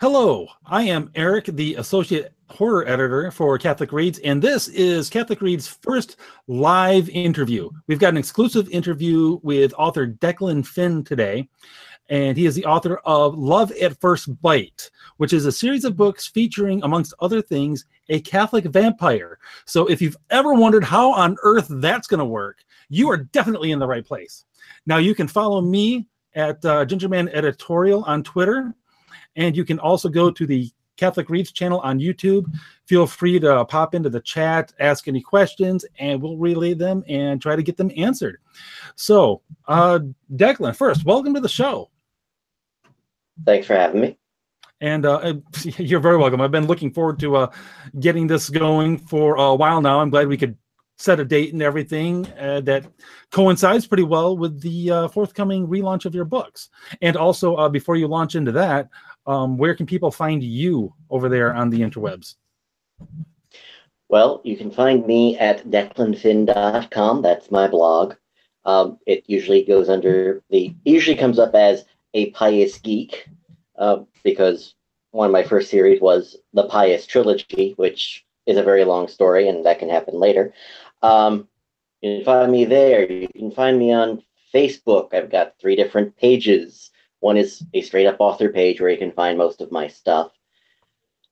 Hello, I am Eric, the associate horror editor for Catholic Reads, and this is Catholic Reads' first live interview. We've got an exclusive interview with author Declan Finn today, and he is the author of Love at First Bite, which is a series of books featuring, amongst other things, a Catholic vampire. So if you've ever wondered how on earth that's going to work, you are definitely in the right place. Now you can follow me at uh, Gingerman Editorial on Twitter and you can also go to the Catholic Reads channel on YouTube. Feel free to pop into the chat, ask any questions, and we'll relay them and try to get them answered. So, uh, Declan, first, welcome to the show. Thanks for having me. And uh, you're very welcome. I've been looking forward to uh, getting this going for a while now. I'm glad we could set a date and everything uh, that coincides pretty well with the uh, forthcoming relaunch of your books. And also, uh, before you launch into that, um, where can people find you over there on the interwebs? Well, you can find me at declanfinn.com. That's my blog. Um, it usually goes under the, usually comes up as a pious geek uh, because one of my first series was the Pious Trilogy, which is a very long story, and that can happen later. Um, you can find me there. You can find me on Facebook. I've got three different pages. One is a straight up author page where you can find most of my stuff.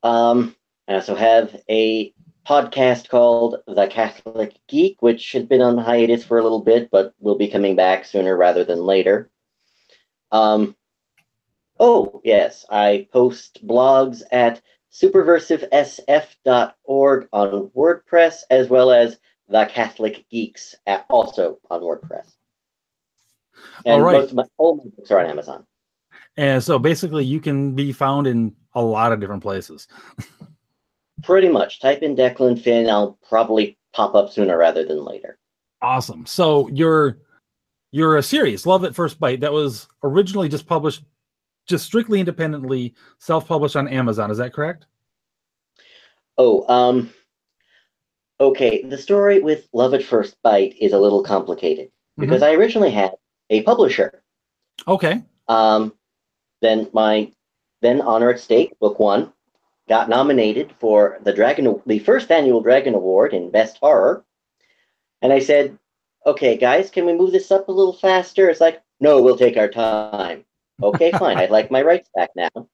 Um, I also have a podcast called The Catholic Geek, which has been on hiatus for a little bit, but will be coming back sooner rather than later. Um, oh, yes, I post blogs at superversivesf.org on WordPress, as well as The Catholic Geeks, at, also on WordPress. And all right. most of my, all my books are on Amazon. And so basically, you can be found in a lot of different places. Pretty much. Type in Declan Finn. I'll probably pop up sooner rather than later. Awesome. So you're you're a series, Love at First Bite, that was originally just published, just strictly independently, self-published on Amazon. Is that correct? Oh, um, okay. The story with Love at First Bite is a little complicated because I originally had a publisher. Okay. Um, then my then Honor at Stake, book one, got nominated for the Dragon, the first annual Dragon Award in Best Horror. And I said, "Okay, guys, can we move this up a little faster?" It's like, "No, we'll take our time." Okay, fine. I'd like my rights back now.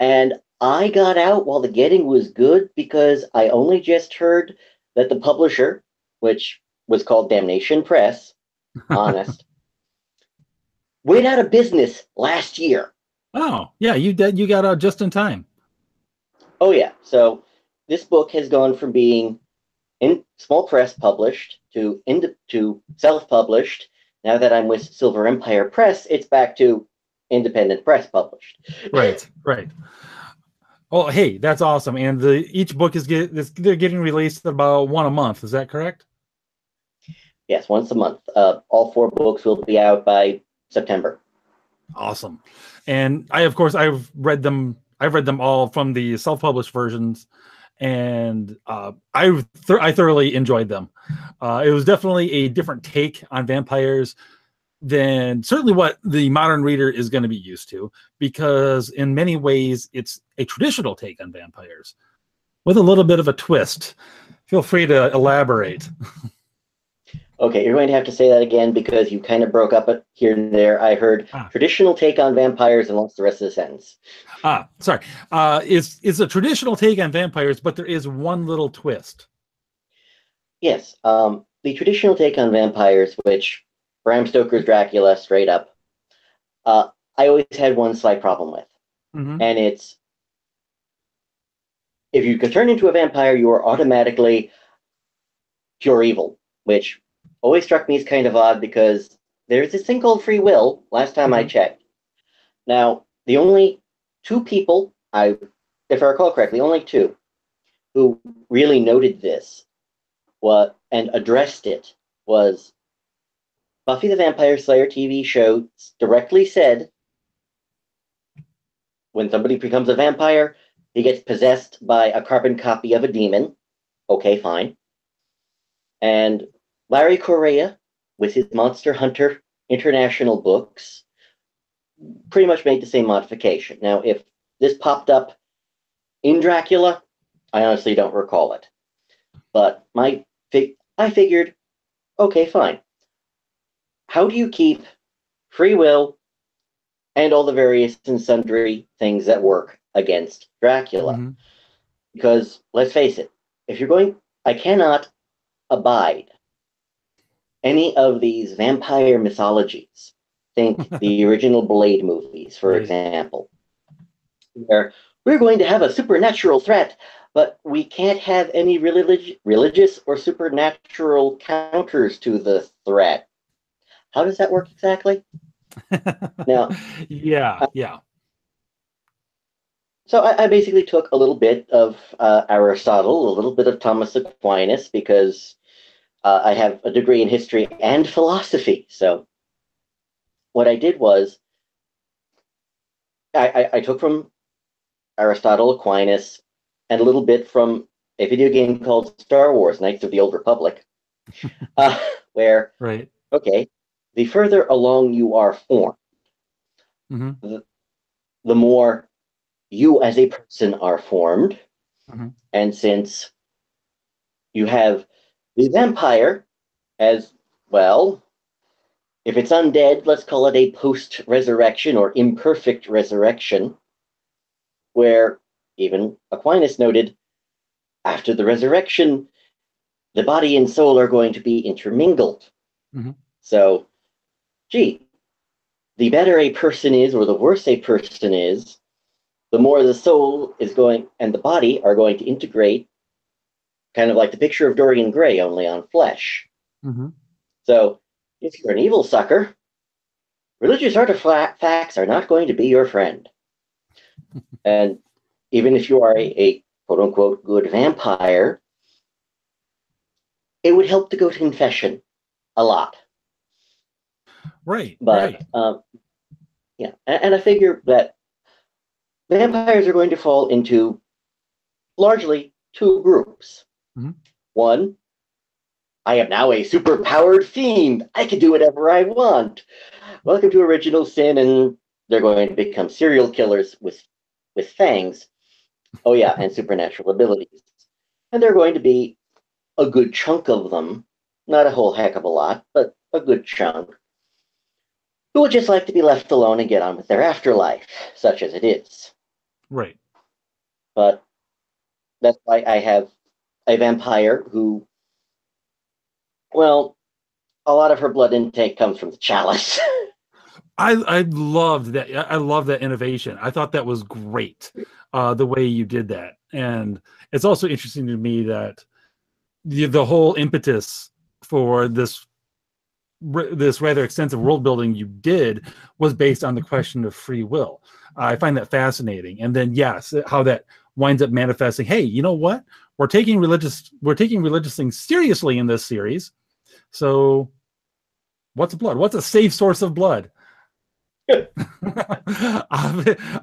And I got out while the getting was good because I only just heard that the publisher, which was called Damnation Press, honest, went out of business last year. Oh, yeah, you did. You got out just in time. Oh yeah. So this book has gone from being in small press published to into to self-published. Now that I'm with Silver Empire Press, it's back to independent press published. Right, right. Oh, hey, that's awesome. And the each book is get this, they're getting released about one a month. Is that correct? Yes, once a month. Uh, all four books will be out by September. Awesome. And I, of course, I've read them. I've read them all from the self-published versions, and uh, I th- I thoroughly enjoyed them. Uh, it was definitely a different take on vampires than certainly what the modern reader is going to be used to, because in many ways it's a traditional take on vampires with a little bit of a twist. Feel free to elaborate. Okay, you're going to have to say that again because you kind of broke up here and there. I heard Ah. traditional take on vampires and lost the rest of the sentence. Ah, sorry. Uh, it's it's a traditional take on vampires, but there is one little twist. Yes, um, the traditional take on vampires, which Bram Stoker's Dracula, straight up, uh, I always had one slight problem with, Mhm. and it's if you can turn into a vampire, you are automatically pure evil, which always struck me as kind of odd because there's this thing called free will. Last time I Mhm. checked. Now, the only two people I, if I recall correctly, only two who really noted this what and addressed it was Buffy the Vampire Slayer TV show directly said when somebody becomes a vampire, he gets possessed by a carbon copy of a demon. Okay, fine. And Larry Correia, with his Monster Hunter International books, pretty much made the same modification. Now, if this popped up in Dracula, I honestly don't recall it. But my fig- I figured, okay, fine. How do you keep free will and all the various and sundry things that work against Dracula? Mhm. Because let's face it, if you're going, I cannot abide any of these vampire mythologies. Think the original Blade movies, for Right. example, where we're going to have a supernatural threat, but we can't have any relig- religious or supernatural counters to the threat. How does that work exactly? Now- yeah, yeah. So I, I basically took a little bit of uh, Aristotle, a little bit of Thomas Aquinas, because uh, I have a degree in history and philosophy. So what I did was I, I, I took from Aristotle, Aquinas, and a little bit from a video game called Star Wars: Knights of the Old Republic, uh, where Right. okay, the further along you are formed hmm the more you as a person are formed. Mhm. And since you have the vampire as well, if it's undead, let's call it a post resurrection or imperfect resurrection, where even Aquinas noted after the resurrection, the body and soul are going to be intermingled. Mhm. So, gee, the better a person is or the worse a person is, the more the soul is going and the body are going to integrate, kind of like the picture of Dorian Gray, only on flesh. hmm So if you're an evil sucker, religious artifacts are not going to be your friend. and even if you are a, a quote unquote good vampire, it would help to go to confession a lot. Right. But right. um, yeah, and, and I figure that vampires are going to fall into largely two groups. Mhm. One, I am now a superpowered fiend. I can do whatever I want. Welcome to Original Sin, and they're going to become serial killers with with fangs. Oh yeah, and supernatural abilities. And they're going to be a good chunk of them, not a whole heck of a lot, but a good chunk who would just like to be left alone and get on with their afterlife, such as it is. Right. But that's why I have a vampire who, well, a lot of her blood intake comes from the chalice. I I loved that. I love that innovation. I thought that was great, uh, the way you did that. And it's also interesting to me that the the whole impetus for this this rather extensive world building you did was based on the mm-hmm. question of free will. I find that fascinating. And then yes, how that winds up manifesting. Hey, you know what? We're taking religious we're taking religious things seriously in this series. So what's blood? What's a safe source of blood?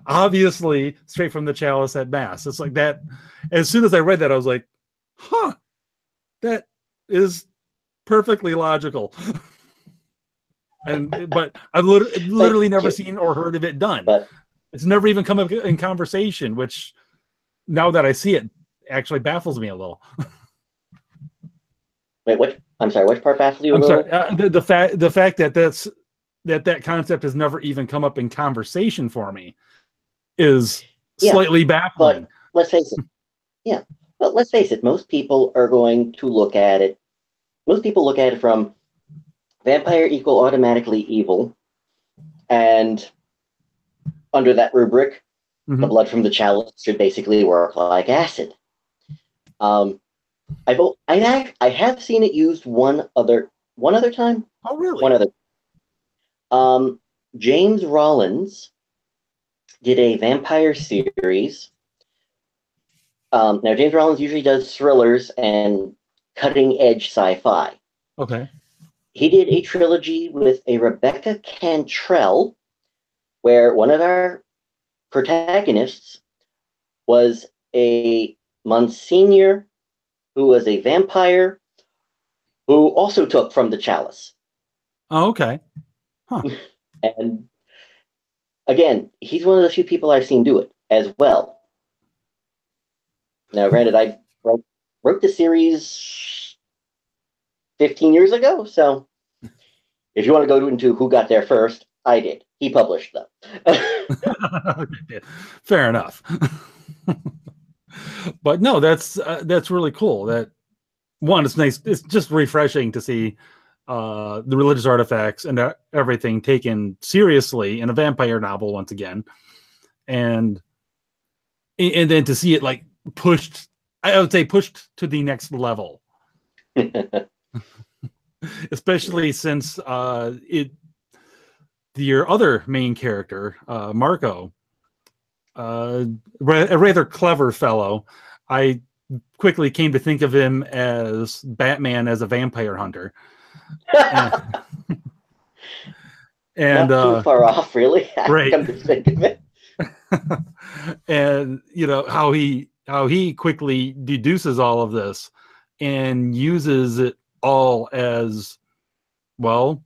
Obviously straight from the chalice at mass it's like that as soon as i read that i was like huh that is perfectly logical and but i've lit- literally never seen or heard of it done But- it's never even come up in conversation which now that i see it actually baffles me a little Wait, what? I'm sorry, which part baffles you a i'm little? sorry uh, the, the fact the fact that that's that that concept has never even come up in conversation for me is Yeah, slightly baffling Let's face it. Yeah, but let's face it. Most people are going to look at it. Most people look at it from vampire equal automatically evil, and under that rubric, the Mhm. blood from the chalice should basically work like acid. Um, I've I have I have seen it used one other one other time. oh really One other. Um, James Rollins did a vampire series. Um, now James Rollins usually does thrillers and cutting edge sci-fi. okay He did a trilogy with a Rebecca Cantrell, where one of our protagonists was a Monsignor who was a vampire who also took from the chalice. oh okay And again, he's one of the few people I've seen do it. as well. Now, granted, I wrote, wrote the series 15 years ago, so if you want to go into who got there first, I did. He published them. Fair enough. but no, that's uh, that's really cool. That one, it's nice. It's just refreshing to see uh, the religious artifacts and everything taken seriously in a vampire novel once again, and and then to see it like pushed. I would say pushed to the next level. Especially since uh, it your other main character, uh, Marco, uh, a rather clever fellow. I quickly came to think of him as Batman as a vampire hunter. and, Not too uh, far off, really. Right. and you know how he how he quickly deduces all of this and uses it all as well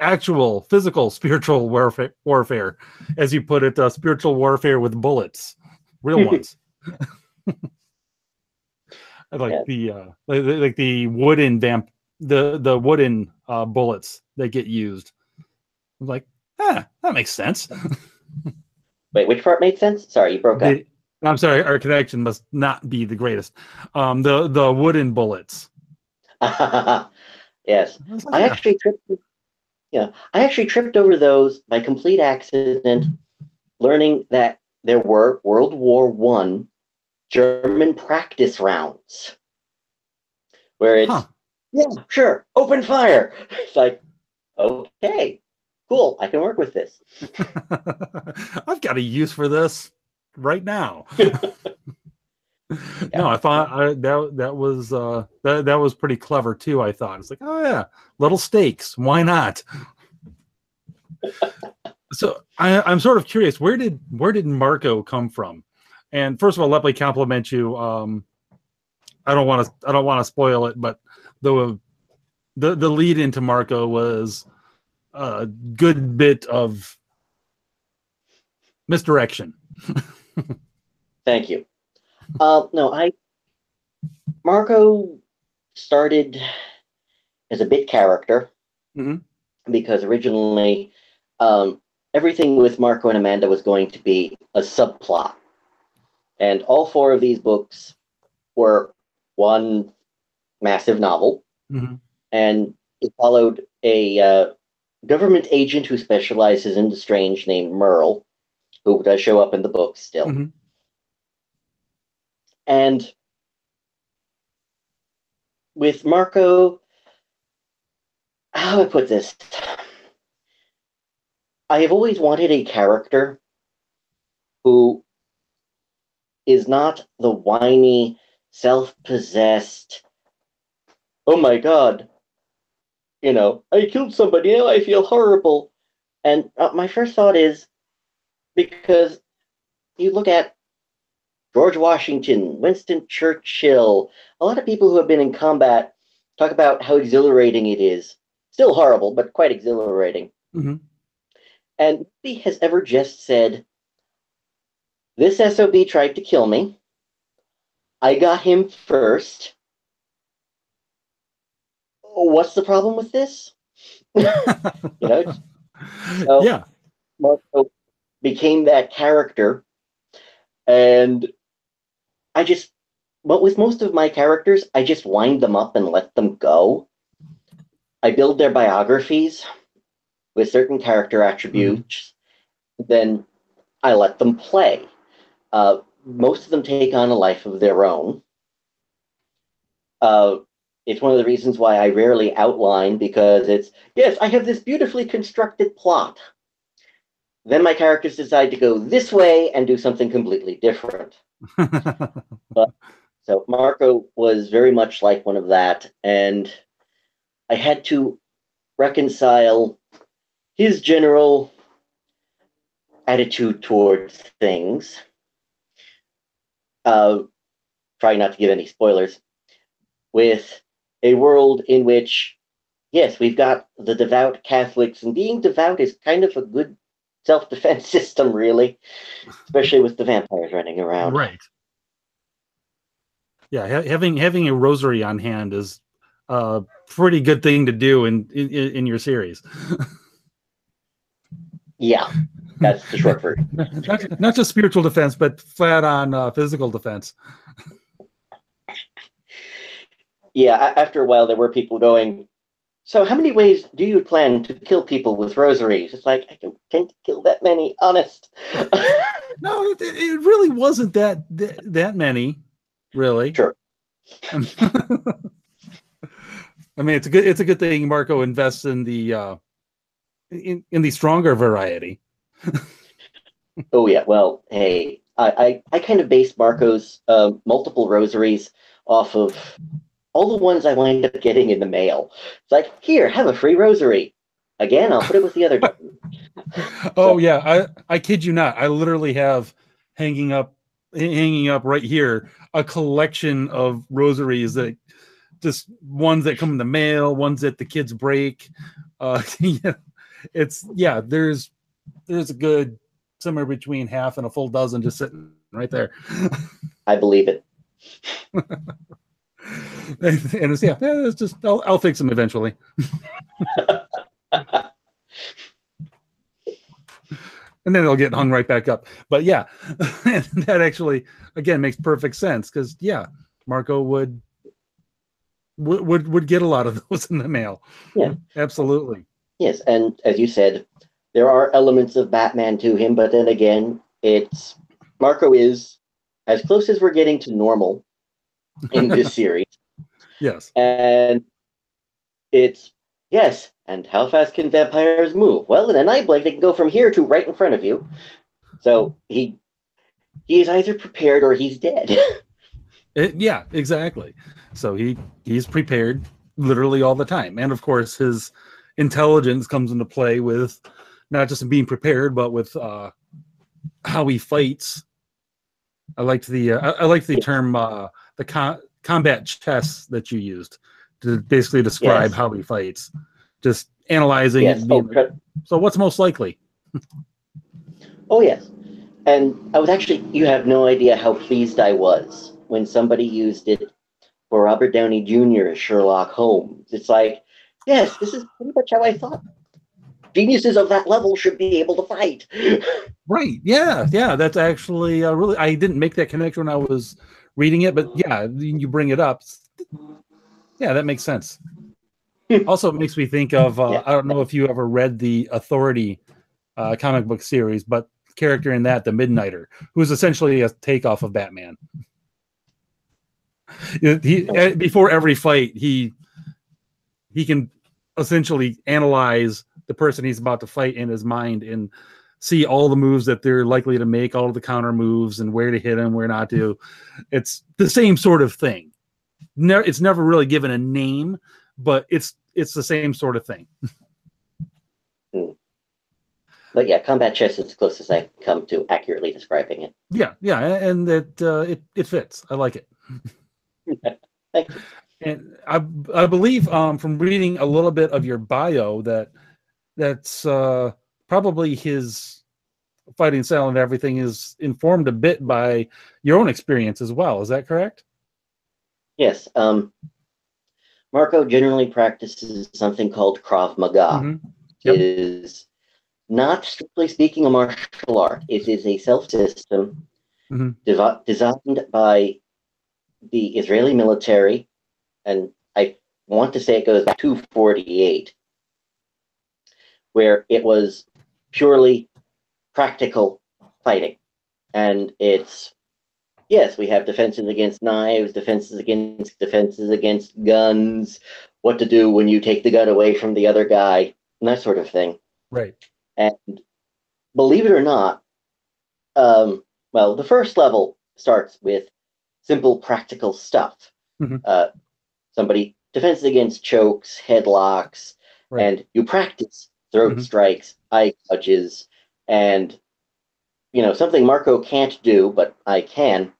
actual physical spiritual warfare, warfare as you put it, uh, spiritual warfare with bullets, real ones. Like yeah. the uh, like, like, the wooden vamp, the the wooden uh, bullets that get used. I'm like, ah, that makes sense. Wait, which part made sense? Sorry, you broke the, up. I'm sorry, our connection must not be the greatest. Um, the the wooden bullets. yes, I, I actually tripped yeah, I actually tripped over those by complete accident, learning that there were World War One German practice rounds, where it's huh. yeah, sure, open fire. It's like, okay, cool, I can work with this. I've got a use for this right now. yeah. No, I thought I, that that was uh, that that was pretty clever too. I thought it's like, oh yeah, little stakes. Why not? so I, am sort of curious. Where did where did Marco come from? And first of all, let me compliment you. Um, I don't want to I don't want to spoil it, but the the the lead into Marco was a good bit of misdirection. Thank you. Uh, no, I Marco started as a bit character mm-hmm. because originally um, everything with Marco and Amanda was going to be a subplot. And all four of these books were one massive novel. Mm-hmm. And it followed a uh, government agent who specializes in the strange named Merle, who does show up in the book still. Mm-hmm. And with Marco, how do I put this? I have always wanted a character who is not the whiny, self possessed, oh my god, you know, I killed somebody, now I feel horrible. And uh, my first thought is because you look at George Washington, Winston Churchill, a lot of people who have been in combat talk about how exhilarating it is. Still horrible, but quite exhilarating. Mm-hmm. And nobody has ever just said, This SOB tried to kill me. I got him first. What's the problem with this? you know, so yeah. Became that character. And I just, but with most of my characters, I just wind them up and let them go. I build their biographies with certain character attributes, mm-hmm. then I let them play. Uh, most of them take on a life of their own. Uh, it's one of the reasons why I rarely outline because it's, yes, I have this beautifully constructed plot. Then my characters decide to go this way and do something completely different. but, so Marco was very much like one of that. And I had to reconcile his general attitude towards things. Uh, try not to give any spoilers. With a world in which, yes, we've got the devout Catholics, and being devout is kind of a good self defense system, really, especially with the vampires running around. Right. Yeah, ha- having having a rosary on hand is a pretty good thing to do in in, in your series. Yeah, that's the short version. not, not just spiritual defense, but flat on uh, physical defense. Yeah, after a while, there were people going, So, how many ways do you plan to kill people with rosaries? It's like, I can't kill that many, honest. No, it, it really wasn't that that, that many, really. Sure. I mean, it's a good it's a good thing Marco invests in the uh, in in the stronger variety. oh, yeah, well, hey, I, I, I kind of based Marco's uh, multiple rosaries off of all the ones I wind up getting in the mail. It's like, here, have a free rosary. Again, I'll put it with the other. Oh yeah, I I kid you not. I literally have hanging up hanging up right here a collection of rosaries that just ones that come in the mail, ones that the kids break. Uh yeah, it's yeah, there's there's a good somewhere between half and a full dozen just sitting right there. I believe it. and it's yeah, yeah, it's just I'll, I'll fix them eventually. and then they'll get hung right back up. But yeah, that actually again makes perfect sense because yeah, Marco would would would would get a lot of those in the mail. Yeah. absolutely. Yes, and as you said, there are elements of Batman to him, but then again, it's Marco is as close as we're getting to normal in this series. Yes. And it's yes, and how fast can vampires move? Well, in a night blade, they can go from here to right in front of you. So he he is either prepared or he's dead. It- yeah, exactly. So he he's prepared literally all the time, and of course his intelligence comes into play with not just being prepared, but with uh, how he fights. I liked the uh, I, I liked the term uh, the co- combat chess that you used to basically describe Yes. how he fights. Just analyzing yes. it. Oh, pre- so what's most likely? oh, yes. And I was actually, you have no idea how pleased I was when somebody used it for Robert Downey Jr. as Sherlock Holmes. It's like, yes, this is pretty much how I thought. Geniuses of that level should be able to fight. Right. Yeah. Yeah. That's actually uh, really. I didn't make that connection when I was reading it, but yeah, you bring it up. Yeah, that makes sense. also, it makes me think of. Uh, Yeah. I don't know if you ever read the Authority uh, comic book series, but character in that, the Midnighter, who's essentially a takeoff of Batman. he eh, before every fight, he he can essentially analyze the person he's about to fight in his mind and see all the moves that they're likely to make, all of the counter moves, and where to hit them, where not to. It's the same sort of thing. Ne- it's never really given a name, but it's it's the same sort of thing. But yeah, combat chess is the closest I come to accurately describing it. Yeah, yeah, and that uh, it it fits. I like it. Thank you. And I I believe um, from reading a little bit of your bio that that's uh, probably his fighting style and everything is informed a bit by your own experience as well. Is that correct? Yes. Um, Marco generally practices something called Krav Maga. Mhm. Yep. It is not strictly speaking a martial art. It is a self system Mhm. devi- designed by the Israeli military, and I want to say it goes back to 48, where it was purely practical fighting. And it's, yes, we have defenses against knives, defenses against defenses against guns, what to do when you take the gun away from the other guy, and that sort of thing. Right. And believe it or not, um, well, the first level starts with simple practical stuff. Mhm. Uh, somebody defenses against chokes, headlocks, Right. and you practice throat Mhm. strikes, eye touches, and you know something Marco can't do, but I can,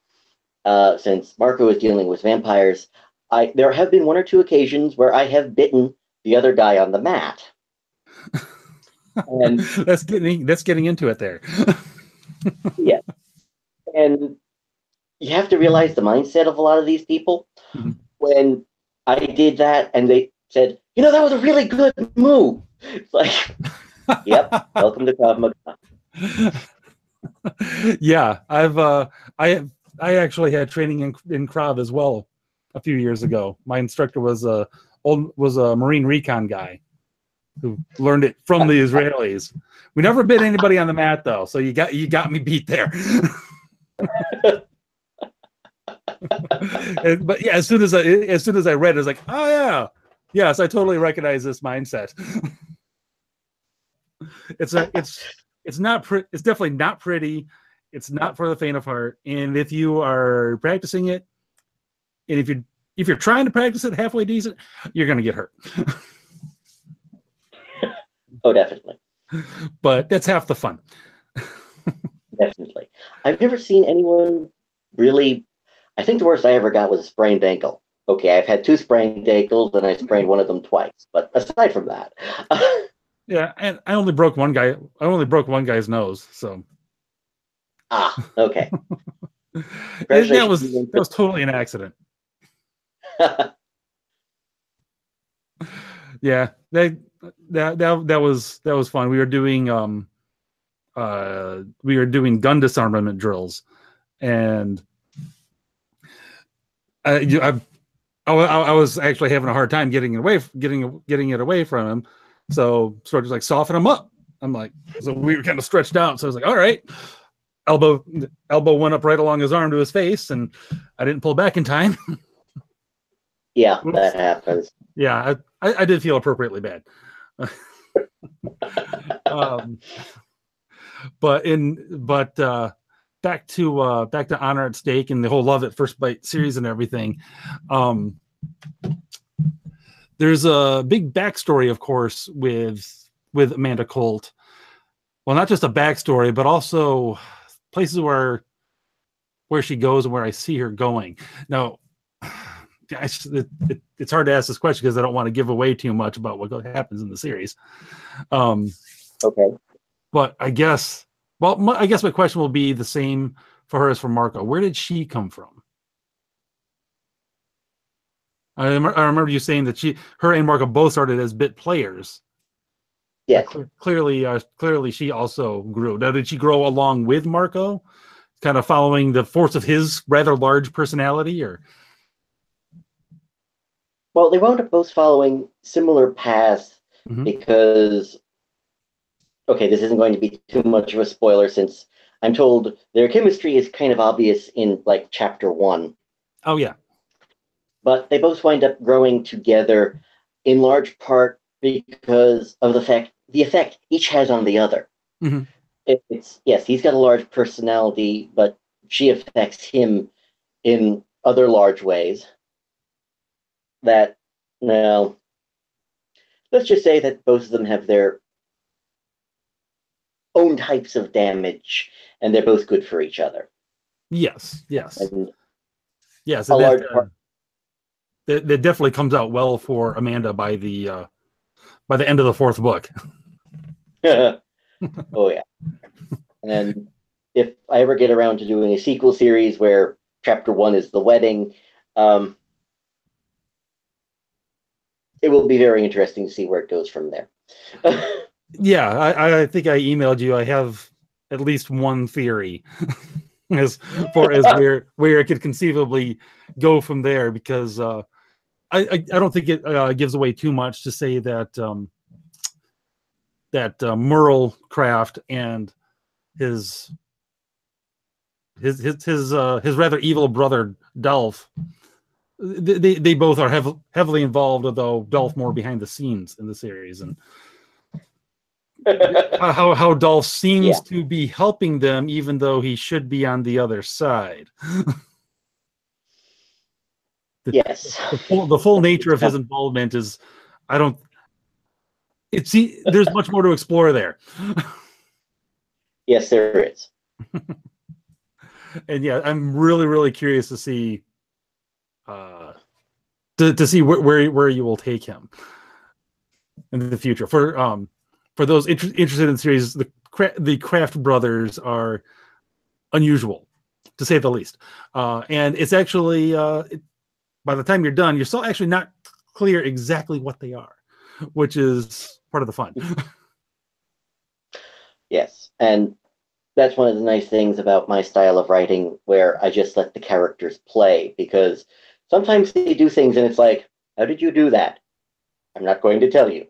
uh, since Marco is dealing with vampires. I there have been one or two occasions where I have bitten the other guy on the mat. And that's getting that's getting into it there. Yeah, and you have to realize the mindset of a lot of these people. Mhm. When I did that, and they said, "You know, that was a really good move." It's like, "Yep, welcome to Krav Maga." yeah, I've uh, I I actually had training in in Krav as well a few years ago. My instructor was a old was a Marine recon guy who learned it from the Israelis. We never bit anybody on the mat though, so you got you got me beat there. And- but yeah, as soon as I as soon as I read, it, I was like, oh yeah, yes, I totally recognize this mindset. It's a it's it's not pre- it's definitely not pretty. It's not for the faint of heart. And if you are practicing it, and if you if you're trying to practice it halfway decent, you're gonna get hurt. Oh, definitely, But that's half the fun. definitely. I've never seen anyone really. I think the worst I ever got was a sprained ankle. Okay, I've had two sprained ankles, and I sprained one of them twice. But aside from that, Yeah, and I only broke one guy. I only broke one guy's nose. So ah, okay. That was that was totally an accident. Yeah, that that that that was that was fun. We were doing um uh we were doing gun disarmament drills, and I you, I, I I was actually having a hard time getting it away getting getting it away from him. So sort of like soften him up. I'm like, so we were kind of stretched out. So I was like, all right, elbow elbow went up right along his arm to his face, and I didn't pull back in time. yeah, that happens. yeah, I, I, I did feel appropriately bad. um, but in but uh, back to uh, back to honor at stake and the whole love at first bite series and everything. Um, there's a big backstory, of course, with with Amanda Colt. Well, not just a backstory, but also places where where she goes and where I see her going. Now, it, it, it's hard to ask this question because I don't want to give away too much about what happens in the series. Um, Okay. but I guess, well, my, I guess my question will be the same for her as for Marco. Where did she come from? I, rem- I remember you saying that she, her and Marco both started as bit players. Yes. Cle- Clearly, uh, clearly, she also grew. Now, did she grow along with Marco, kind of following the force of his rather large personality, or? Well, they wound up both following similar paths Mhm. because, okay, this isn't going to be too much of a spoiler since I'm told their chemistry is kind of obvious in like chapter one, Oh yeah, but they both wind up growing together in large part because of the fact the effect each has on the other. Mhm. It, it's yes, he's got a large personality, but she affects him in other large ways. That now, let's just say that both of them have their own types of damage, and they're both good for each other. yes, yes, And yes. a large uh, part- that, that definitely comes out well for Amanda by the uh, by the end of the fourth book. oh yeah. And if I ever get around to doing a sequel series where chapter one is the wedding, um, it will be very interesting to see where it goes from there. Yeah, I, I think I emailed you. I have at least one theory as far as where where it could conceivably go from there because uh, I, I I don't think it uh, gives away too much to say that um, that uh, Merle Craft and his his his his uh, his rather evil brother Dolph they they, both are hev- heavily involved, although Dolph more behind the scenes in the series and how how- how Dolph seems Yeah. to be helping them, even though he should be on the other side. yes. The full, the full nature of his involvement is, I don't. It's he, there's much more to explore there, Yes, there is. and yeah, I'm really really curious to see, uh, to to see where where, where you will take him in the future for um for those inter- interested in the series, the the Craft brothers are unusual, to say the least. Uh, and it's actually uh, it, by the time you're done, you're still actually not clear exactly what they are, which is part of the fun. Yes, and that's one of the nice things about my style of writing, where I just let the characters play because sometimes they do things and it's like, how did you do that? I'm not going to tell you.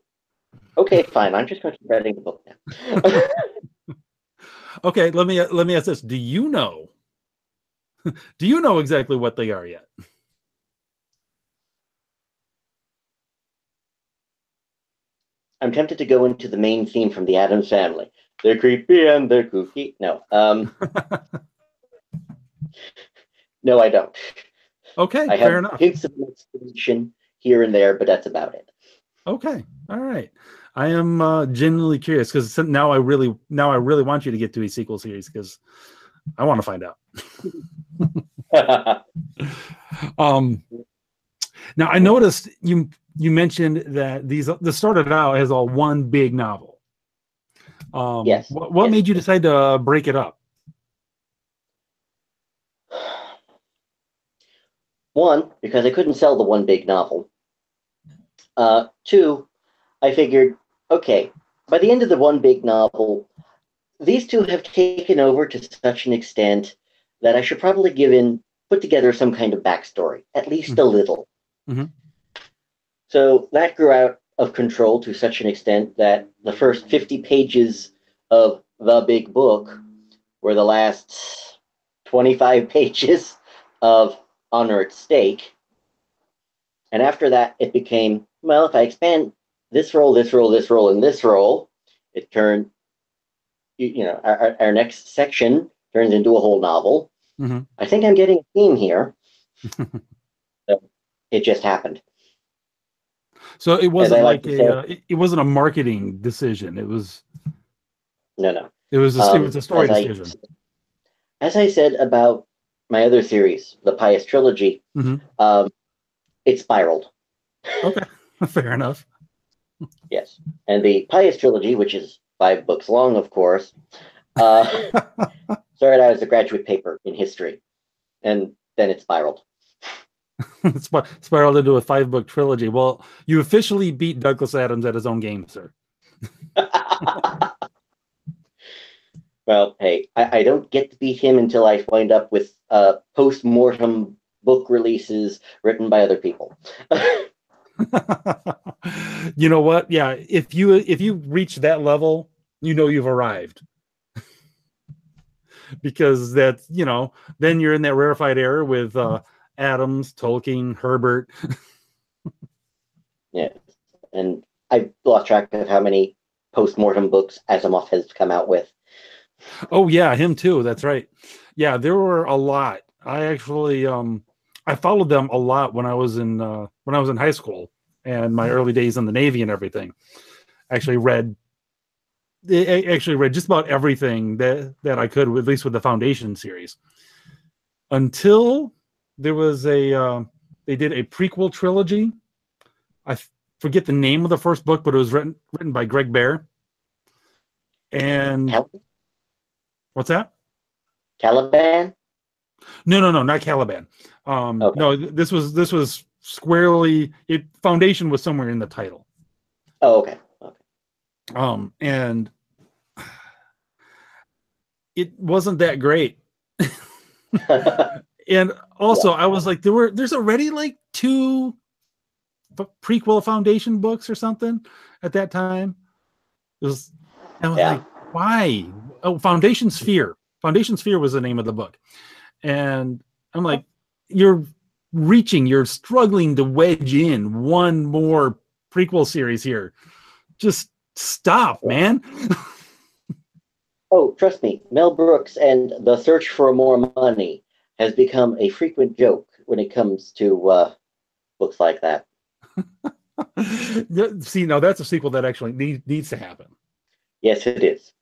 Okay, fine. I'm just going to be writing the book now. okay, let me let me ask this: Do you know? Do you know exactly what they are yet? I'm tempted to go into the main theme from the Addams Family. They're creepy and they're kooky. No, um, no, I don't. Okay, I fair have enough. hints of inspiration here and there, but that's about it. Okay, all right. I am uh, genuinely curious because now I really now I really want you to get to a sequel series because I want to find out. um, now I noticed you you mentioned that these this started out as all one big novel. Um, Yes. What, what Yes. made you decide to break it up? One, because I couldn't sell the one big novel. Uh, two, I figured, okay, by the end of the one big novel, these two have taken over to such an extent that I should probably give in, put together some kind of backstory, at least a little. Mhm. So that grew out of control to such an extent that the first 50 pages of the big book were the last 25 pages of honor at stake. And after that, it became well, if I expand this role, this role, this role, and this role, it turned, you, you know, our, our- next section turns into a whole novel. Mhm. I think I'm getting a theme here. so it just happened. So it wasn't like like, a uh, it, it wasn't a marketing decision. It was No, no. it was a, it Um, was a story as I- decision. as I said about my other series, the Pious Trilogy, Mhm. um, it spiraled. Okay, fair enough. Yes. And the Pious Trilogy, which is five books long, of course, uh, started out as a graduate paper in history. And then it spiraled. Sp- spiraled into a five book trilogy. Well, you officially beat Douglas Adams at his own game, sir. well, hey, I, I don't get to beat him until I wind up with uh, post mortem book releases written by other people. you know what? Yeah, if you if you reach that level, you know you've arrived. because that's you know, then you're in that rarefied era with uh Adams, Tolkien, Herbert. yeah. And I've lost track of how many post mortem books Asimov has come out with. Oh yeah, him too. That's right. Yeah, there were a lot. I actually um I followed them a lot when I was in uh when I was in high school and my early days in the Navy and everything. Actually read I I actually read just about everything that that I could, at least with the Foundation series. Until there was a uh, they did a prequel trilogy. I f- forget the name of the first book, but it was written written by Greg Bear. And Cal- what's that? Caliban? No, no, no, not Caliban. Um, Okay. No, th- this was this was squarely. It Foundation was somewhere in the title. Oh, okay. okay. Um, and it wasn't that great. And also, I was like, there were there's already like two prequel Foundation books or something at that time. It was. I was Yeah. like, why? Oh, Foundation's Fear. Foundation's Fear was the name of the book, and I'm like, you're reaching, you're struggling to wedge in one more prequel series here. Just stop, man. Oh, trust me, Mel Brooks and the search for more money has become a frequent joke when it comes to uh, books like that. See, now that's a sequel that actually need, needs to happen. Yes, it is.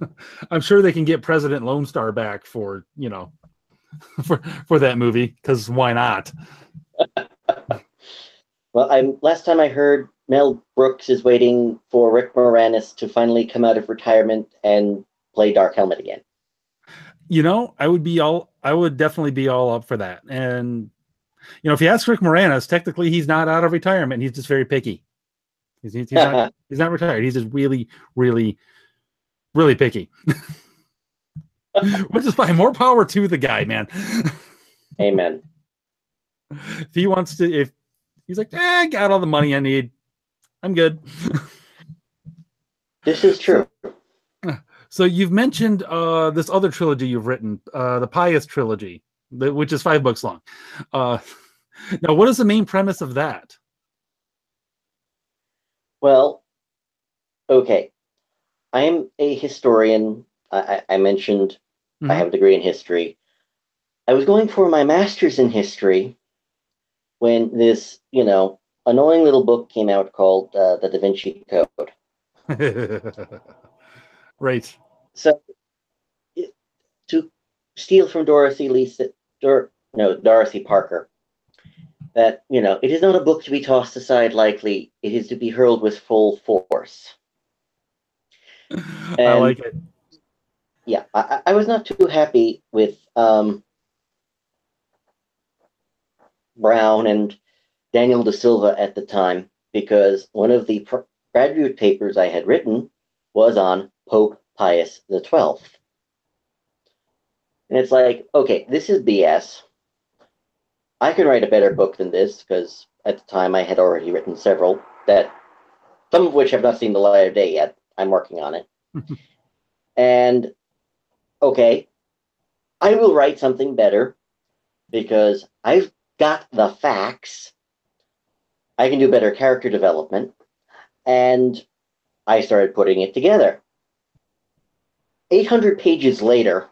I'm sure they can get President Lone Star back for you know for for that movie because why not? Well, I'm last time I heard Mel Brooks is waiting for Rick Moranis to finally come out of retirement and play Dark Helmet again. You know, I would be all I would definitely be all up for that. And you know, if you ask Rick Moranis, technically he's not out of retirement. He's just very picky. He's, he's, not, he's not retired. He's just really, really, really picky. Which is fine. More power to the guy, man. Amen. If he wants to, if he's like, eh, I got all the money I need, I'm good. this is true. So you've mentioned uh, this other trilogy you've written, uh, the Pius trilogy, which is five books long. Uh, now, what is the main premise of that? Well, okay. I am a historian. I, I mentioned mm-hmm. I have a degree in history. I was going for my master's in history when this, you know, annoying little book came out called uh, The Da Vinci Code. right. So, to steal from Dorothy Lisa, Dor, no, Dorothy Parker, that, you know, it is not a book to be tossed aside lightly, it is to be hurled with full force. And, I like it. Yeah, I, I was not too happy with um, Brown and Daniel De Silva at the time because one of the pr- graduate papers I had written was on Pope Pius the Twelfth. And it's like, okay, this is BS. I can write a better book than this because at the time I had already written several that some of which have not seen the light of day yet. I'm working on it. and okay, I will write something better because I've got the facts. I can do better character development. And I started putting it together. 800 pages later,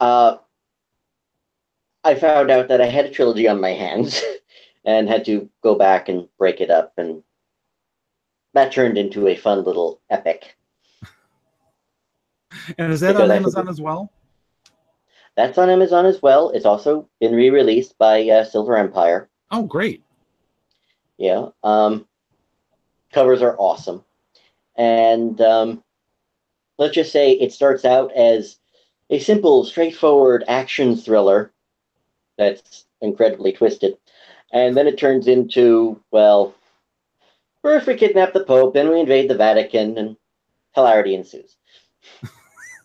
uh, I found out that I had a trilogy on my hands and had to go back and break it up. And that turned into a fun little epic. And is that because on Amazon as well? That's on Amazon as well. It's also been re-released by uh, Silver Empire. Oh, great! Yeah, um, covers are awesome, and um, let's just say it starts out as a simple, straightforward action thriller that's incredibly twisted, and then it turns into well, first we kidnap the Pope, then we invade the Vatican, and hilarity ensues.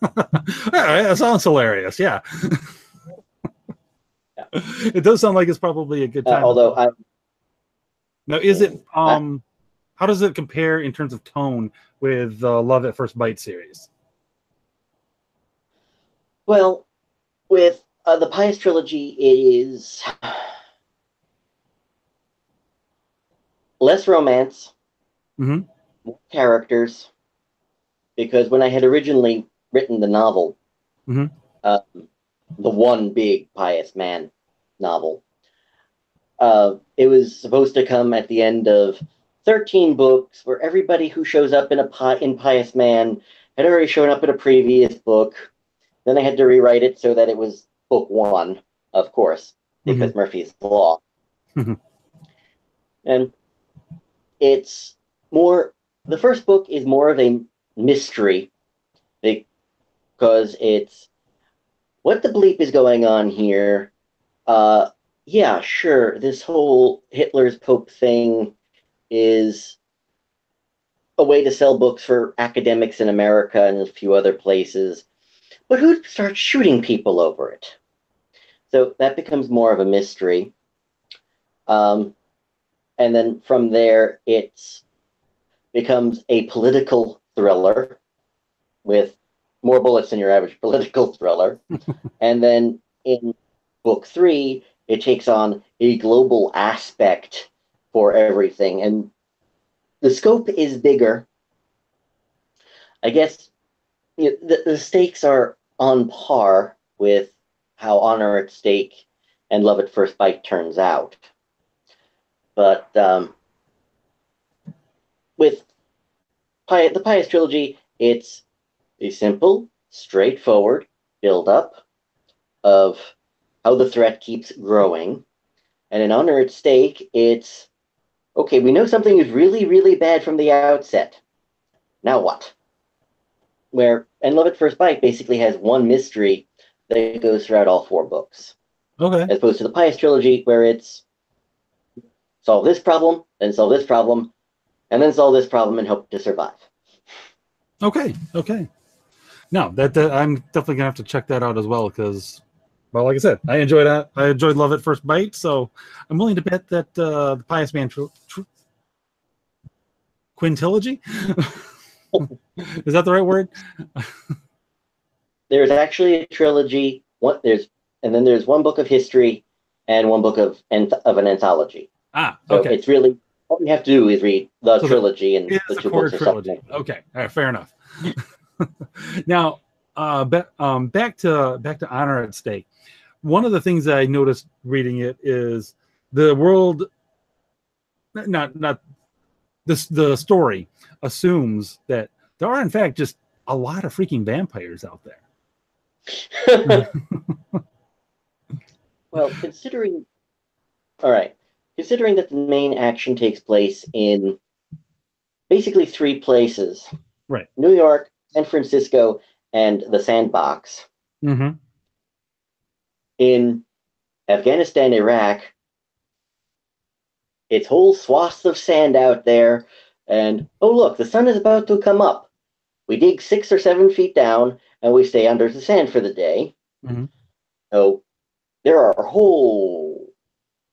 that sounds hilarious. Yeah. yeah. It does sound like it's probably a good time. Uh, although I now is it um how does it compare in terms of tone with the Love at First Bite series? Well, with uh, the Pius trilogy, it is less romance, mm-hmm. more characters, because when I had originally written the novel, mm-hmm. uh, the one big Pius Man novel. Uh, it was supposed to come at the end of 13 books where everybody who shows up in a pi- in Pius Man had already shown up in a previous book. Then they had to rewrite it so that it was book one, of course, because mm-hmm. Murphy's Law. Mm-hmm. And it's more, the first book is more of a mystery because it's what the bleep is going on here. Uh, yeah, sure. This whole Hitler's Pope thing is a way to sell books for academics in America and a few other places. But who starts shooting people over it? So that becomes more of a mystery. Um, and then from there, it becomes a political thriller with more bullets than your average political thriller. and then in book three, it takes on a global aspect for everything. And the scope is bigger. I guess you know, the, the stakes are on par with how Honor at Stake and Love at First Bite turns out. But um, with Pi- the Pius Trilogy, it's a simple, straightforward build-up of how the threat keeps growing. And in Honor at Stake, it's okay, we know something is really, really bad from the outset. Now what? Where and Love at First Bite basically has one mystery that goes throughout all four books. Okay. As opposed to the Pius trilogy, where it's solve this problem, then solve this problem, and then solve this problem and hope to survive. Okay. Okay. No, that, that I'm definitely gonna have to check that out as well because, well, like I said, I enjoyed that. I enjoyed Love at First Bite, so I'm willing to bet that uh, the Pius Man tr- tr- quintilogy is that the right word? There's actually a trilogy. One there's and then there's one book of history and one book of anth- of an anthology. Ah, So okay. it's really all you have to do is read the So the- trilogy and the two books trilogy. Okay, all right, fair enough. now, uh, ba- um, back to back to honor at stake. One of the things that I noticed reading it is the world, not not this the story assumes that there are in fact just a lot of freaking vampires out there. well, considering all right, considering that the main action takes place in basically three places. Right. New York, San Francisco, and the Sandbox. Mm-hmm. in Afghanistan, Iraq, it's whole swaths of sand out there, and oh look, the sun is about to come up. We dig six or seven feet down, and we stay under the sand for the day. Mhm. So there are whole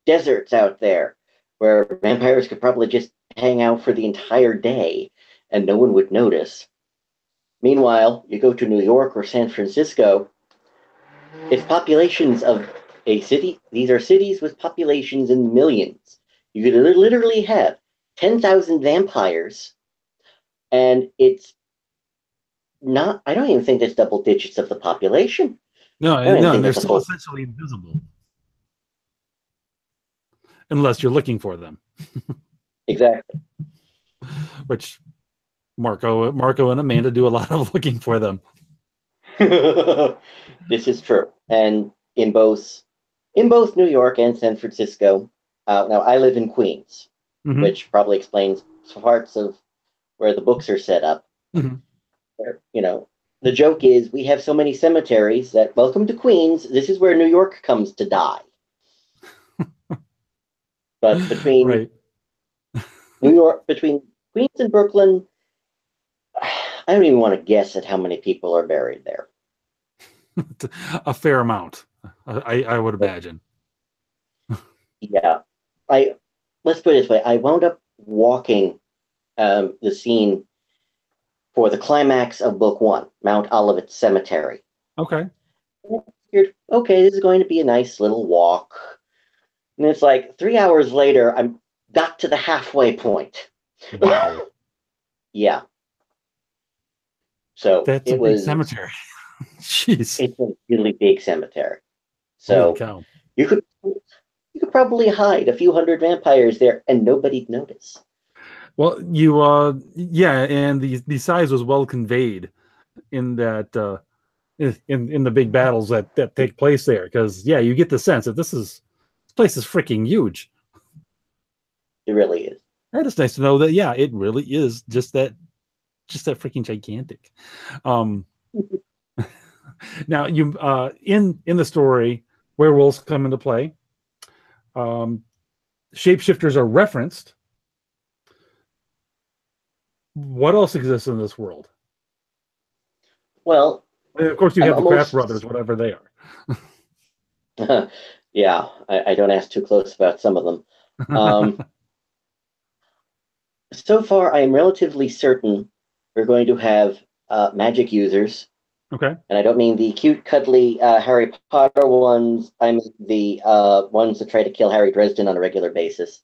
deserts out there where vampires could probably just hang out for the entire day, and no one would notice. Meanwhile, you go to New York or San Francisco, it's populations of a city. These are cities with populations in millions. You could literally have 10,000 vampires, and it's not, I don't even think there's double digits of the population. No, no, they're still whole- essentially invisible, unless you're looking for them. Exactly. Which Marco, Marco, and Amanda do a lot of looking for them. this is true. And in both in both New York and San Francisco, uh, now I live in Queens, Mhm. which probably explains parts of where the books are set up. Mhm. Where, you know, the joke is we have so many cemeteries that welcome to Queens. This is where New York comes to die. but between Right. New York, between Queens and Brooklyn, I don't even want to guess at how many people are buried there. a fair amount, I, I would imagine. Yeah, I let's put it this way: I wound up walking um, the scene for the climax of Book One, Mount Olivet Cemetery. Okay. Figured, okay, this is going to be a nice little walk, and it's like three hours later, I'm got to the halfway point. Wow. Yeah. So That's a it big was cemetery. Jeez. it's a really big cemetery. So you could you could probably hide a few hundred vampires there and nobody'd notice. Well, you uh yeah, and the the size was well conveyed in that uh in in the big battles that that take place there because yeah, you get the sense that this is this place is freaking huge. It really is. And it's nice to know that yeah, it really is just that just that freaking gigantic. Um now you uh in in the story werewolves come into play. Um shapeshifters are referenced. What else exists in this world? Well, And of course, you I'm have the Craft almost- brothers, whatever they are. yeah, I, I don't ask too close about some of them. Um, so far, I am relatively certain we're going to have uh, magic users, okay. and I don't mean the cute, cuddly uh, Harry Potter ones. I mean the uh, ones that try to kill Harry Dresden on a regular basis.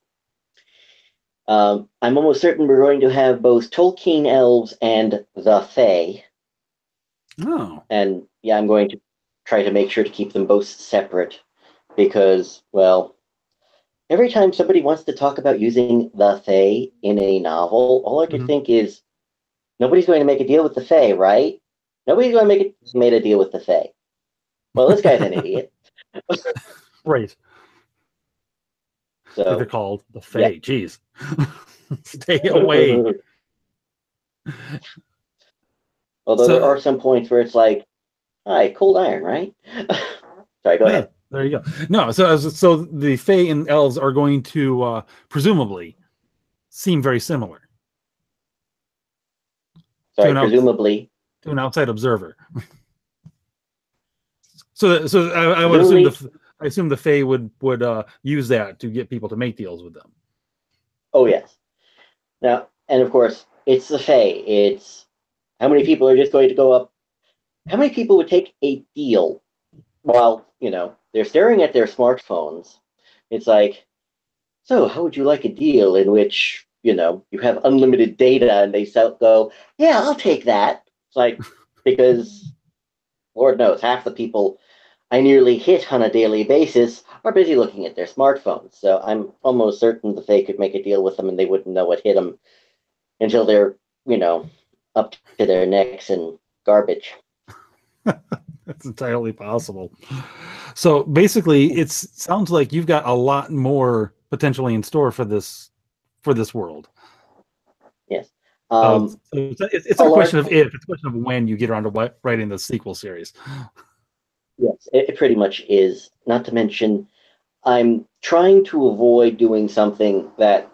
Um, I'm almost certain we're going to have both Tolkien elves and the Fae. Oh, and yeah, I'm going to try to make sure to keep them both separate because, well, every time somebody wants to talk about using the Fae in a novel, all I can Mhm. think is nobody's going to make a deal with the Fae, right? Nobody's going to make it made a deal with the Fae. Well, this guy's an idiot. right. So they're called the Fae. Jeez, stay away. Although So- there are some points where it's like, hi, cold iron, right? Sorry, go Yeah, ahead. there you go. No, so so the Fae and elves are going to uh, presumably seem very similar Sorry, no. presumably. to an outside observer. so, so I, I would assume the I assume the Fae would would uh, use that to get people to make deals with them. Oh yes. Now, and of course, it's the Fae. It's how many people are just going to go up? How many people would take a deal while you know they're staring at their smartphones? It's like, so how would you like a deal in which you know you have unlimited data and they sell, go, yeah, I'll take that. It's like because Lord knows half the people I nearly hit on a daily basis are busy looking at their smartphones. So I'm almost certain that they could make a deal with them and they wouldn't know what hit them until they're, you know, up to their necks in garbage. That's entirely possible. So basically, it sounds like you've got a lot more potentially in store for this for this world. Um, Um, so it's, it's, it's a not a large- question of if; it's a question of when you get around to writing the sequel series. Yes, it, it pretty much is. Not to mention, I'm trying to avoid doing something that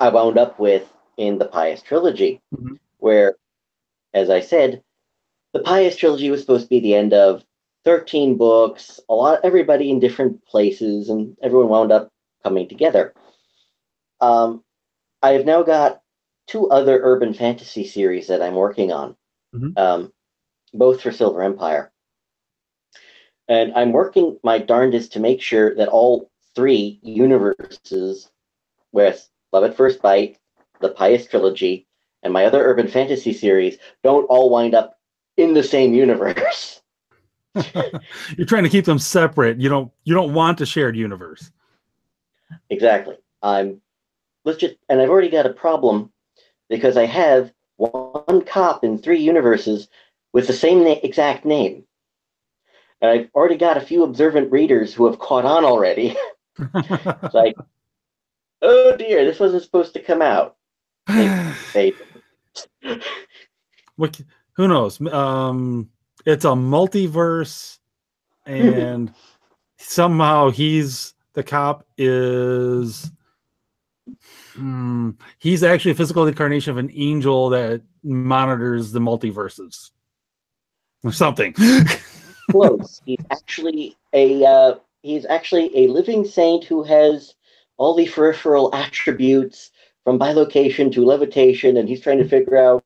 I wound up with in the Pius trilogy, Mhm. where, as I said, the Pius trilogy was supposed to be the end of 13 books, a lot, everybody in different places, and everyone wound up coming together. Um, I have now got two other urban fantasy series that I'm working on, Mhm. um, both for Silver Empire. And I'm working my darndest to make sure that all three universes, with Love at First Bite, the Pius Trilogy, and my other urban fantasy series, don't all wind up in the same universe. You're trying to keep them separate. You don't you don't want a shared universe. exactly. I'm let's just and I've already got a problem because I have one cop in three universes with the same na- exact name. And I've already got a few observant readers who have caught on already. It's like, oh dear, this wasn't supposed to come out. They, what, who knows? Um, it's a multiverse, and somehow he's the cop is. Hmm, he's actually a physical incarnation of an angel that monitors the multiverses, or something. close. he's actually a uh, he's actually a living saint who has all the peripheral attributes from bilocation to levitation, and he's trying to figure out.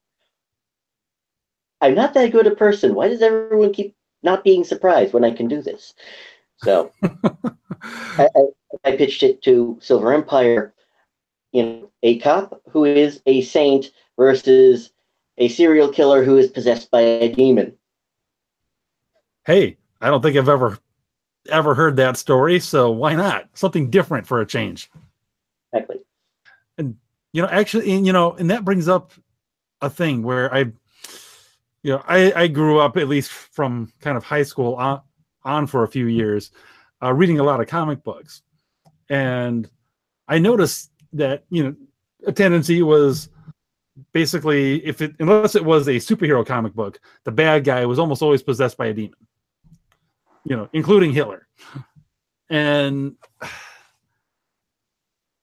I'm not that good a person. Why does everyone keep not being surprised when I can do this? So I, I, I pitched it to Silver Empire. You know, a cop who is a saint versus a serial killer who is possessed by a demon. hey, I don't think I've ever ever heard that story, so why not? Something different for a change. Exactly. And you know actually and, you know and that brings up a thing where i you know i i grew up at least from kind of high school on on for a few years uh, reading a lot of comic books and i noticed that you know a tendency was basically if it unless it was a superhero comic book the bad guy was almost always possessed by a demon you know including hitler and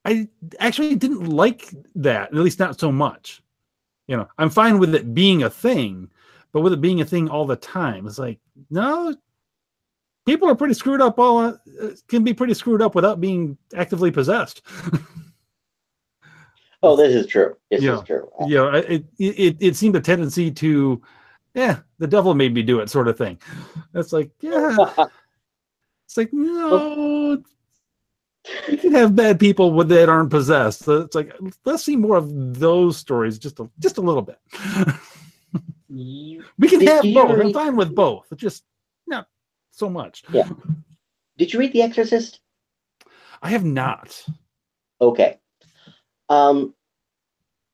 I actually didn't like that, at least not so much. You know, I'm fine with it being a thing, but with it being a thing all the time, it's like, no, people are pretty screwed up. All uh, can be pretty screwed up without being actively possessed. Oh, this is true. This Yeah. is true. know, it, it it seemed a tendency to, yeah, the devil made me do it, sort of thing. It's like, yeah, it's like no, you can have bad people with that aren't possessed. So it's like let's see more of those stories, just a just a little bit. We can Did have both. I'm fine with both. It's just not so much. Yeah. Did you read The Exorcist? I have not. Okay. Um,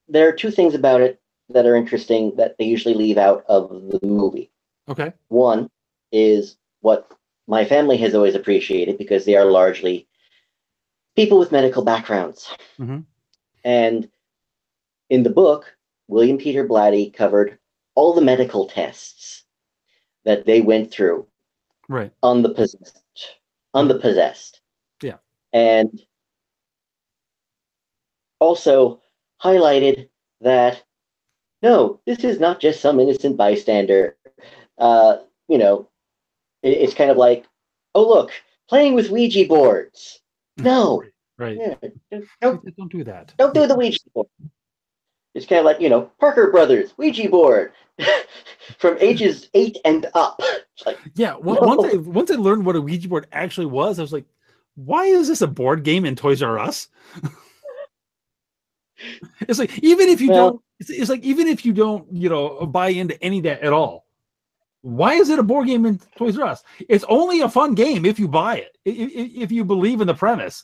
there are two things about it that are interesting that they usually leave out of the movie. Okay. One is what my family has always appreciated because they are largely people with medical backgrounds. Mhm. And in the book, William Peter Blatty covered all the medical tests that they went through Right. on the possessed. On the possessed. Yeah. And also highlighted that no, this is not just some innocent bystander. Uh, you know, it- it's kind of like, oh look, playing with Ouija boards. No, Right. yeah, don't Don't do that. don't do the Ouija board. It's kind of like you know Parker Brothers Ouija board from ages eight and up. It's like Yeah. on- Once I once I learned what a Ouija board actually was, I was like, why is this a board game in Toys R Us? it's like even if you Well- don't, it's, it's like even if you don't, you know, buy into any of that at all. Why is it a board game in Toys R Us? It's only a fun game if you buy it, i- i- if you believe in the premise.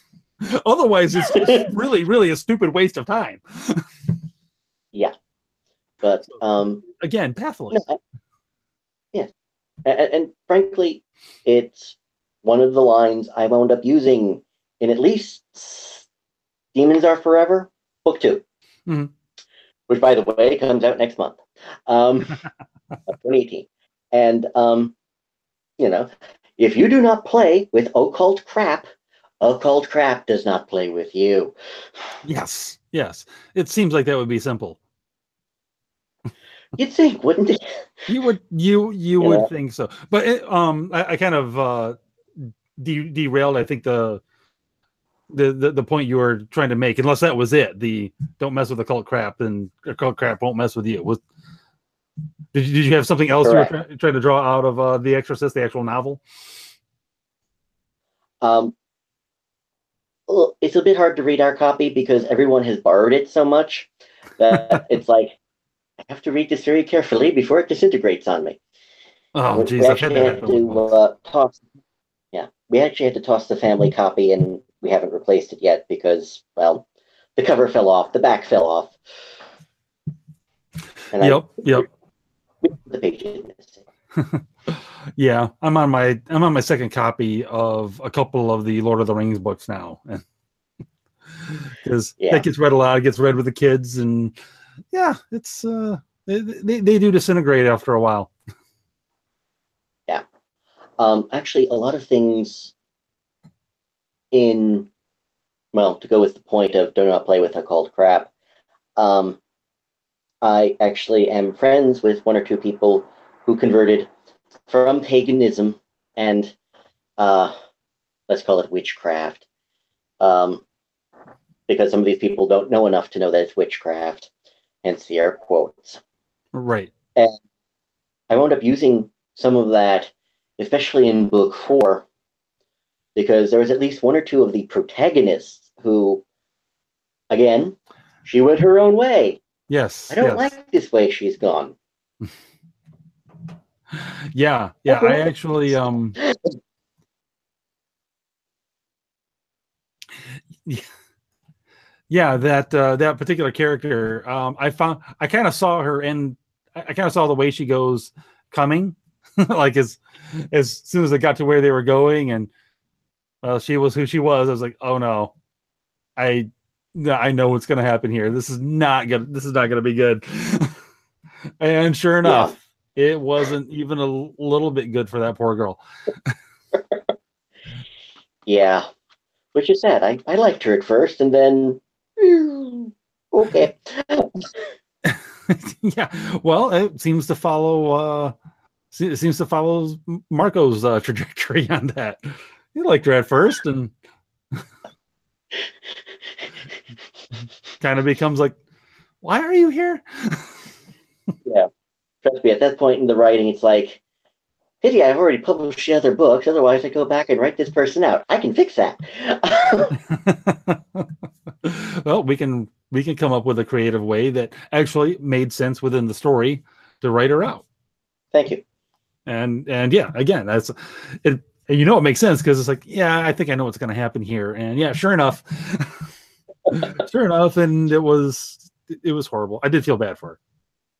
Otherwise, it's really, really a stupid waste of time. Yeah, but um, Again, pathless. no, yeah, and, and frankly, it's one of the lines I wound up using in at least Demons Are Forever book 2 Mhm. which by the way comes out next month, um, 2018, and um, you know, if you do not play with occult crap, occult crap does not play with you. Yes, yes. It seems like that would be simple. You'd think, wouldn't it? You would you you Yeah. would think so, but it, um, I, I kind of uh, de- derailed. I think the, the the the point you were trying to make, unless that was it. The don't mess with the cult crap, and occult crap won't mess with you. Was did you, did you have something else you were Correct. try, trying to draw out of uh, the Exorcist, the actual novel? Um, well, it's a bit hard to read our copy because everyone has borrowed it so much that it's like I have to read this very carefully before it disintegrates on me. Oh, geez, we I've had actually had to uh, toss. Yeah, we actually had to toss the family copy, and we haven't replaced it yet because, well, the cover fell off, the back fell off, and Yep, yep. The page. Yeah, I'm on my I'm on my second copy of a couple of the Lord of the Rings books now, And because Yeah. that gets read a lot. It gets read with the kids, and yeah, it's uh, they, they they do disintegrate after a while. Yeah, um, actually, a lot of things in, well, to go with the point of do not play with occult crap, um, I actually am friends with one or two people who converted from paganism and, uh, let's call it witchcraft, um, because some of these people don't know enough to know that it's witchcraft, hence the air quotes. Right. And I wound up using some of that, especially in book four, because there was at least one or two of the protagonists who, again, she went her own way. Yes. I don't yes. like this way she's gone. Yeah. Yeah. I actually um. Yeah, that uh, that particular character, um, I found I kind of saw her and I, I kind of saw the way she goes coming, like as as soon as it got to where they were going, and well, she was who she was. I was like, oh no, I I know what's going to happen here. This is not good. This is not going to be good. and sure enough, it wasn't even a little bit good for that poor girl. Yeah, which is sad. I, I liked her at first, and then, okay. yeah, well, it seems to follow. uh It seems to follow Marco's uh, trajectory on that. He liked her at first, and kind of becomes like, "Why are you here?" Yeah. Trust me, at that point in the writing, it's like, pity I've already published the other books. Otherwise, I go back and write this person out. I can fix that. well, we can we can come up with a creative way that actually made sense within the story to write her out. Thank you. And and yeah, again, that's it. And you know it makes sense because it's like, yeah, I think I know what's going to happen here. And yeah, sure enough, sure enough, and it was it was horrible. I did feel bad for her.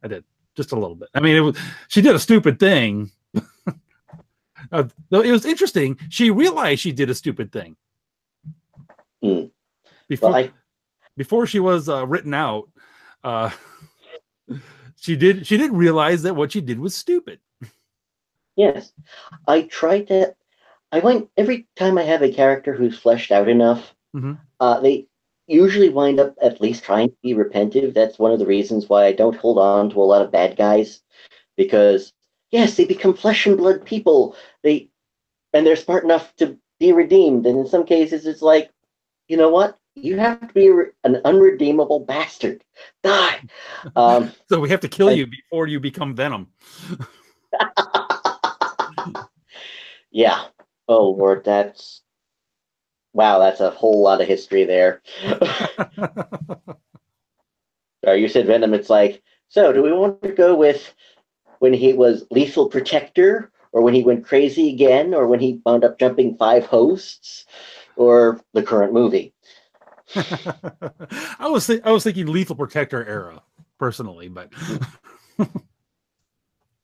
I did just a little bit. I mean, it was she did a stupid thing. uh, though it was interesting. She realized she did a stupid thing. Mm. Before Well, I, before she was uh, written out, uh, she did she didn't realize that what she did was stupid. yes, I tried to. I went every time I have a character who's fleshed out enough. Mhm. Uh, they usually wind up at least trying to be repentive. That's one of the reasons why I don't hold on to a lot of bad guys, because yes, they become flesh and blood people. They and they're smart enough to be redeemed. And in some cases, it's like, you know what? You have to be re- an unredeemable bastard. Die. Um, So we have to kill you before you become Venom. yeah. Oh Lord, that's wow. That's a whole lot of history there. You said Venom. It's like, so do we want to go with when he was lethal protector, or when he went crazy again, or when he wound up jumping five hosts, or the current movie? I was thi- I was thinking Lethal Protector era personally, but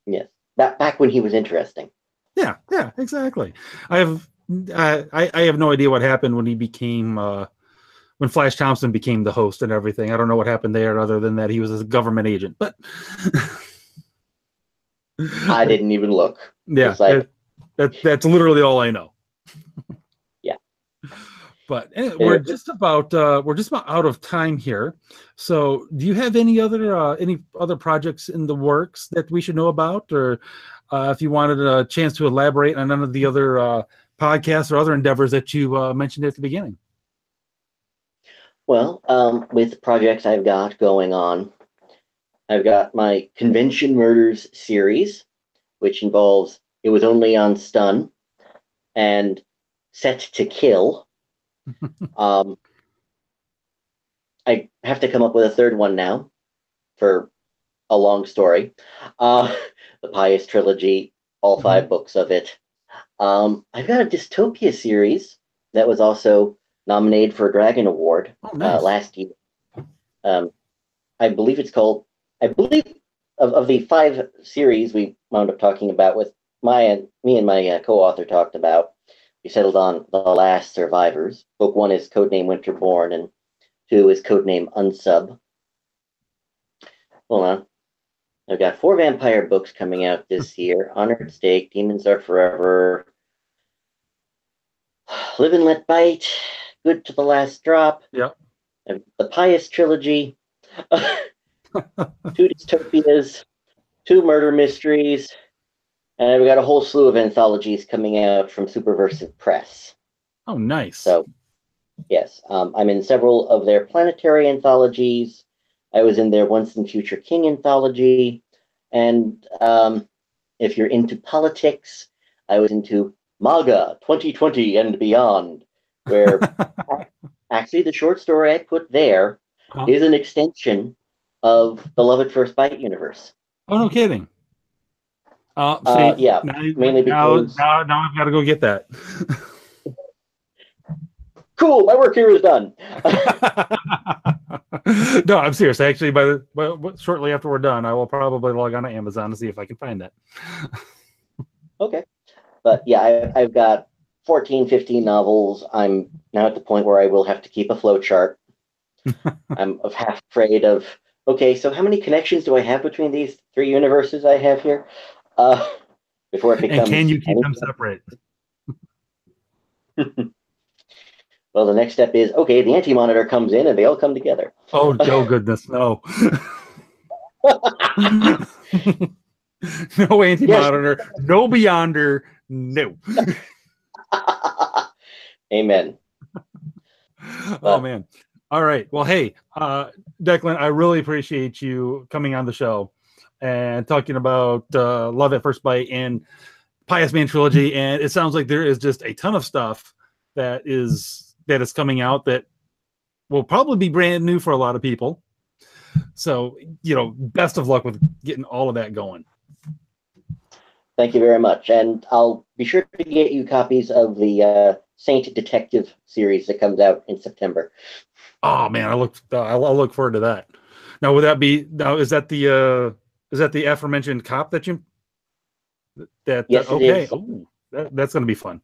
Yes, back back when he was interesting. Yeah, yeah, exactly. I have I I have no idea what happened when he became uh, when Flash Thompson became the host and everything. I don't know what happened there other than that he was a government agent. But I didn't even look. yeah, like- that, that that's literally all I know. Yeah. But eh, we're just about uh, we're just about out of time here. So, do you have any other uh, any other projects in the works that we should know about, or uh, if you wanted a chance to elaborate on none of the other uh, podcasts or other endeavors that you uh, mentioned at the beginning? Well, um, with projects I've got going on, I've got my Convention Murders series, which involves It Was Only on Stun and Set to Kill. um, I have to come up with a third one now for a long story. Uh, the Pius Trilogy, all 5 books of it. Um, I've got a dystopia series that was also nominated for a Dragon Award Oh, uh, last year. Um, I believe it's called. I believe of, of the five series we wound up talking about with my and me and my uh, co-author talked about. We settled on the last survivors. Book one is codename Winterborn, and two is codename Unsub. Hold on. I've got four vampire books coming out this year. Honor at Stake, Demons Are Forever, Live and Let Bite, Good to the Last Drop. Yep. and The Pius Trilogy, two dystopias, two murder mysteries, and we've got a whole slew of anthologies coming out from Superversive Press. Oh, nice. So, yes, um, I'm in several of their planetary anthologies. I was in their Once and Future King anthology. And um, if you're into politics, I was into MAGA 2020 and beyond, where actually the short story I put there is Huh? an extension of the Love at First Bite universe. oh, no kidding. Uh, Uh, yeah, now, mainly now, because- now, now I've got to go get that. Cool, my work here is done. no, I'm serious. Actually, by the well, shortly after we're done, I will probably log on to Amazon to see if I can find that. Okay. But yeah, I, I've got 14, 15 novels. I'm now at the point where I will have to keep a flow chart. I'm of half afraid of, okay, so how many connections do I have between these three universes I have here? Uh, before it becomes. And can you keep them separate? Well, the next step is, okay, the anti monitor comes in and they all come together. Oh, oh goodness, no. no anti monitor, no beyonder, no. Amen. oh man. All right. Well, hey, uh, Declan, I really appreciate you coming on the show and talking about uh, Love at First Bite and Pius Man trilogy. And it sounds like there is just a ton of stuff that is that is coming out that will probably be brand new for a lot of people. So, you know, best of luck with getting all of that going. Thank you very much. And I'll be sure to get you copies of the uh, Saint Detective series that comes out in September. Oh man, I look uh, I'll, look forward to that. Now, would that be now? Is that the uh is that the aforementioned cop that you that Yes, okay? Ooh, that, that's gonna be fun.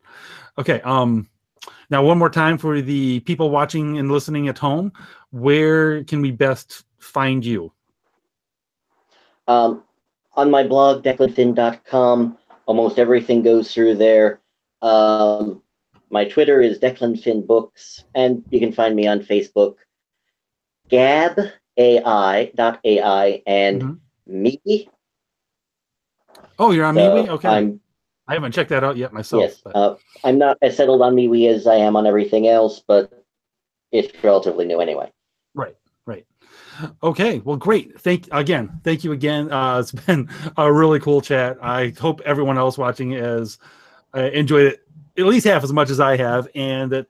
Okay, um, Now, one more time for the people watching and listening at home, where can we best find you? Um, on my blog, declanfinn.com, almost everything goes through there. Um, my Twitter is declanfinnbooks, and you can find me on Facebook, gab.ai, and Mhm. me. Oh, you're on So MeWe? Okay. I'm I haven't checked that out yet myself. yes. but- Uh, I'm not as settled on MeWe as I am on everything else, but it's relatively new anyway. Right, right. Okay, well, great. Thank again. Thank you again. Uh, it's been a really cool chat. I hope everyone else watching has uh, enjoyed it at least half as much as I have, and that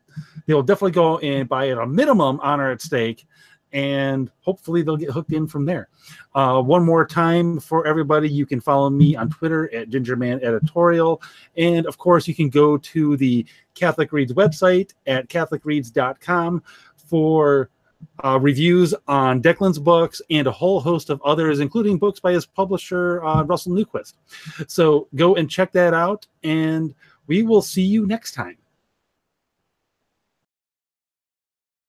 they'll definitely go and buy at a minimum honor at stake, and hopefully they'll get hooked in from there. Uh, one more time for everybody, you can follow me on Twitter at Gingerman Editorial, and of course you can go to the Catholic Reads website at CatholicReads.com for uh, reviews on Declan's books and a whole host of others, including books by his publisher, uh, Russell Newquist. So go and check that out, and we will see you next time.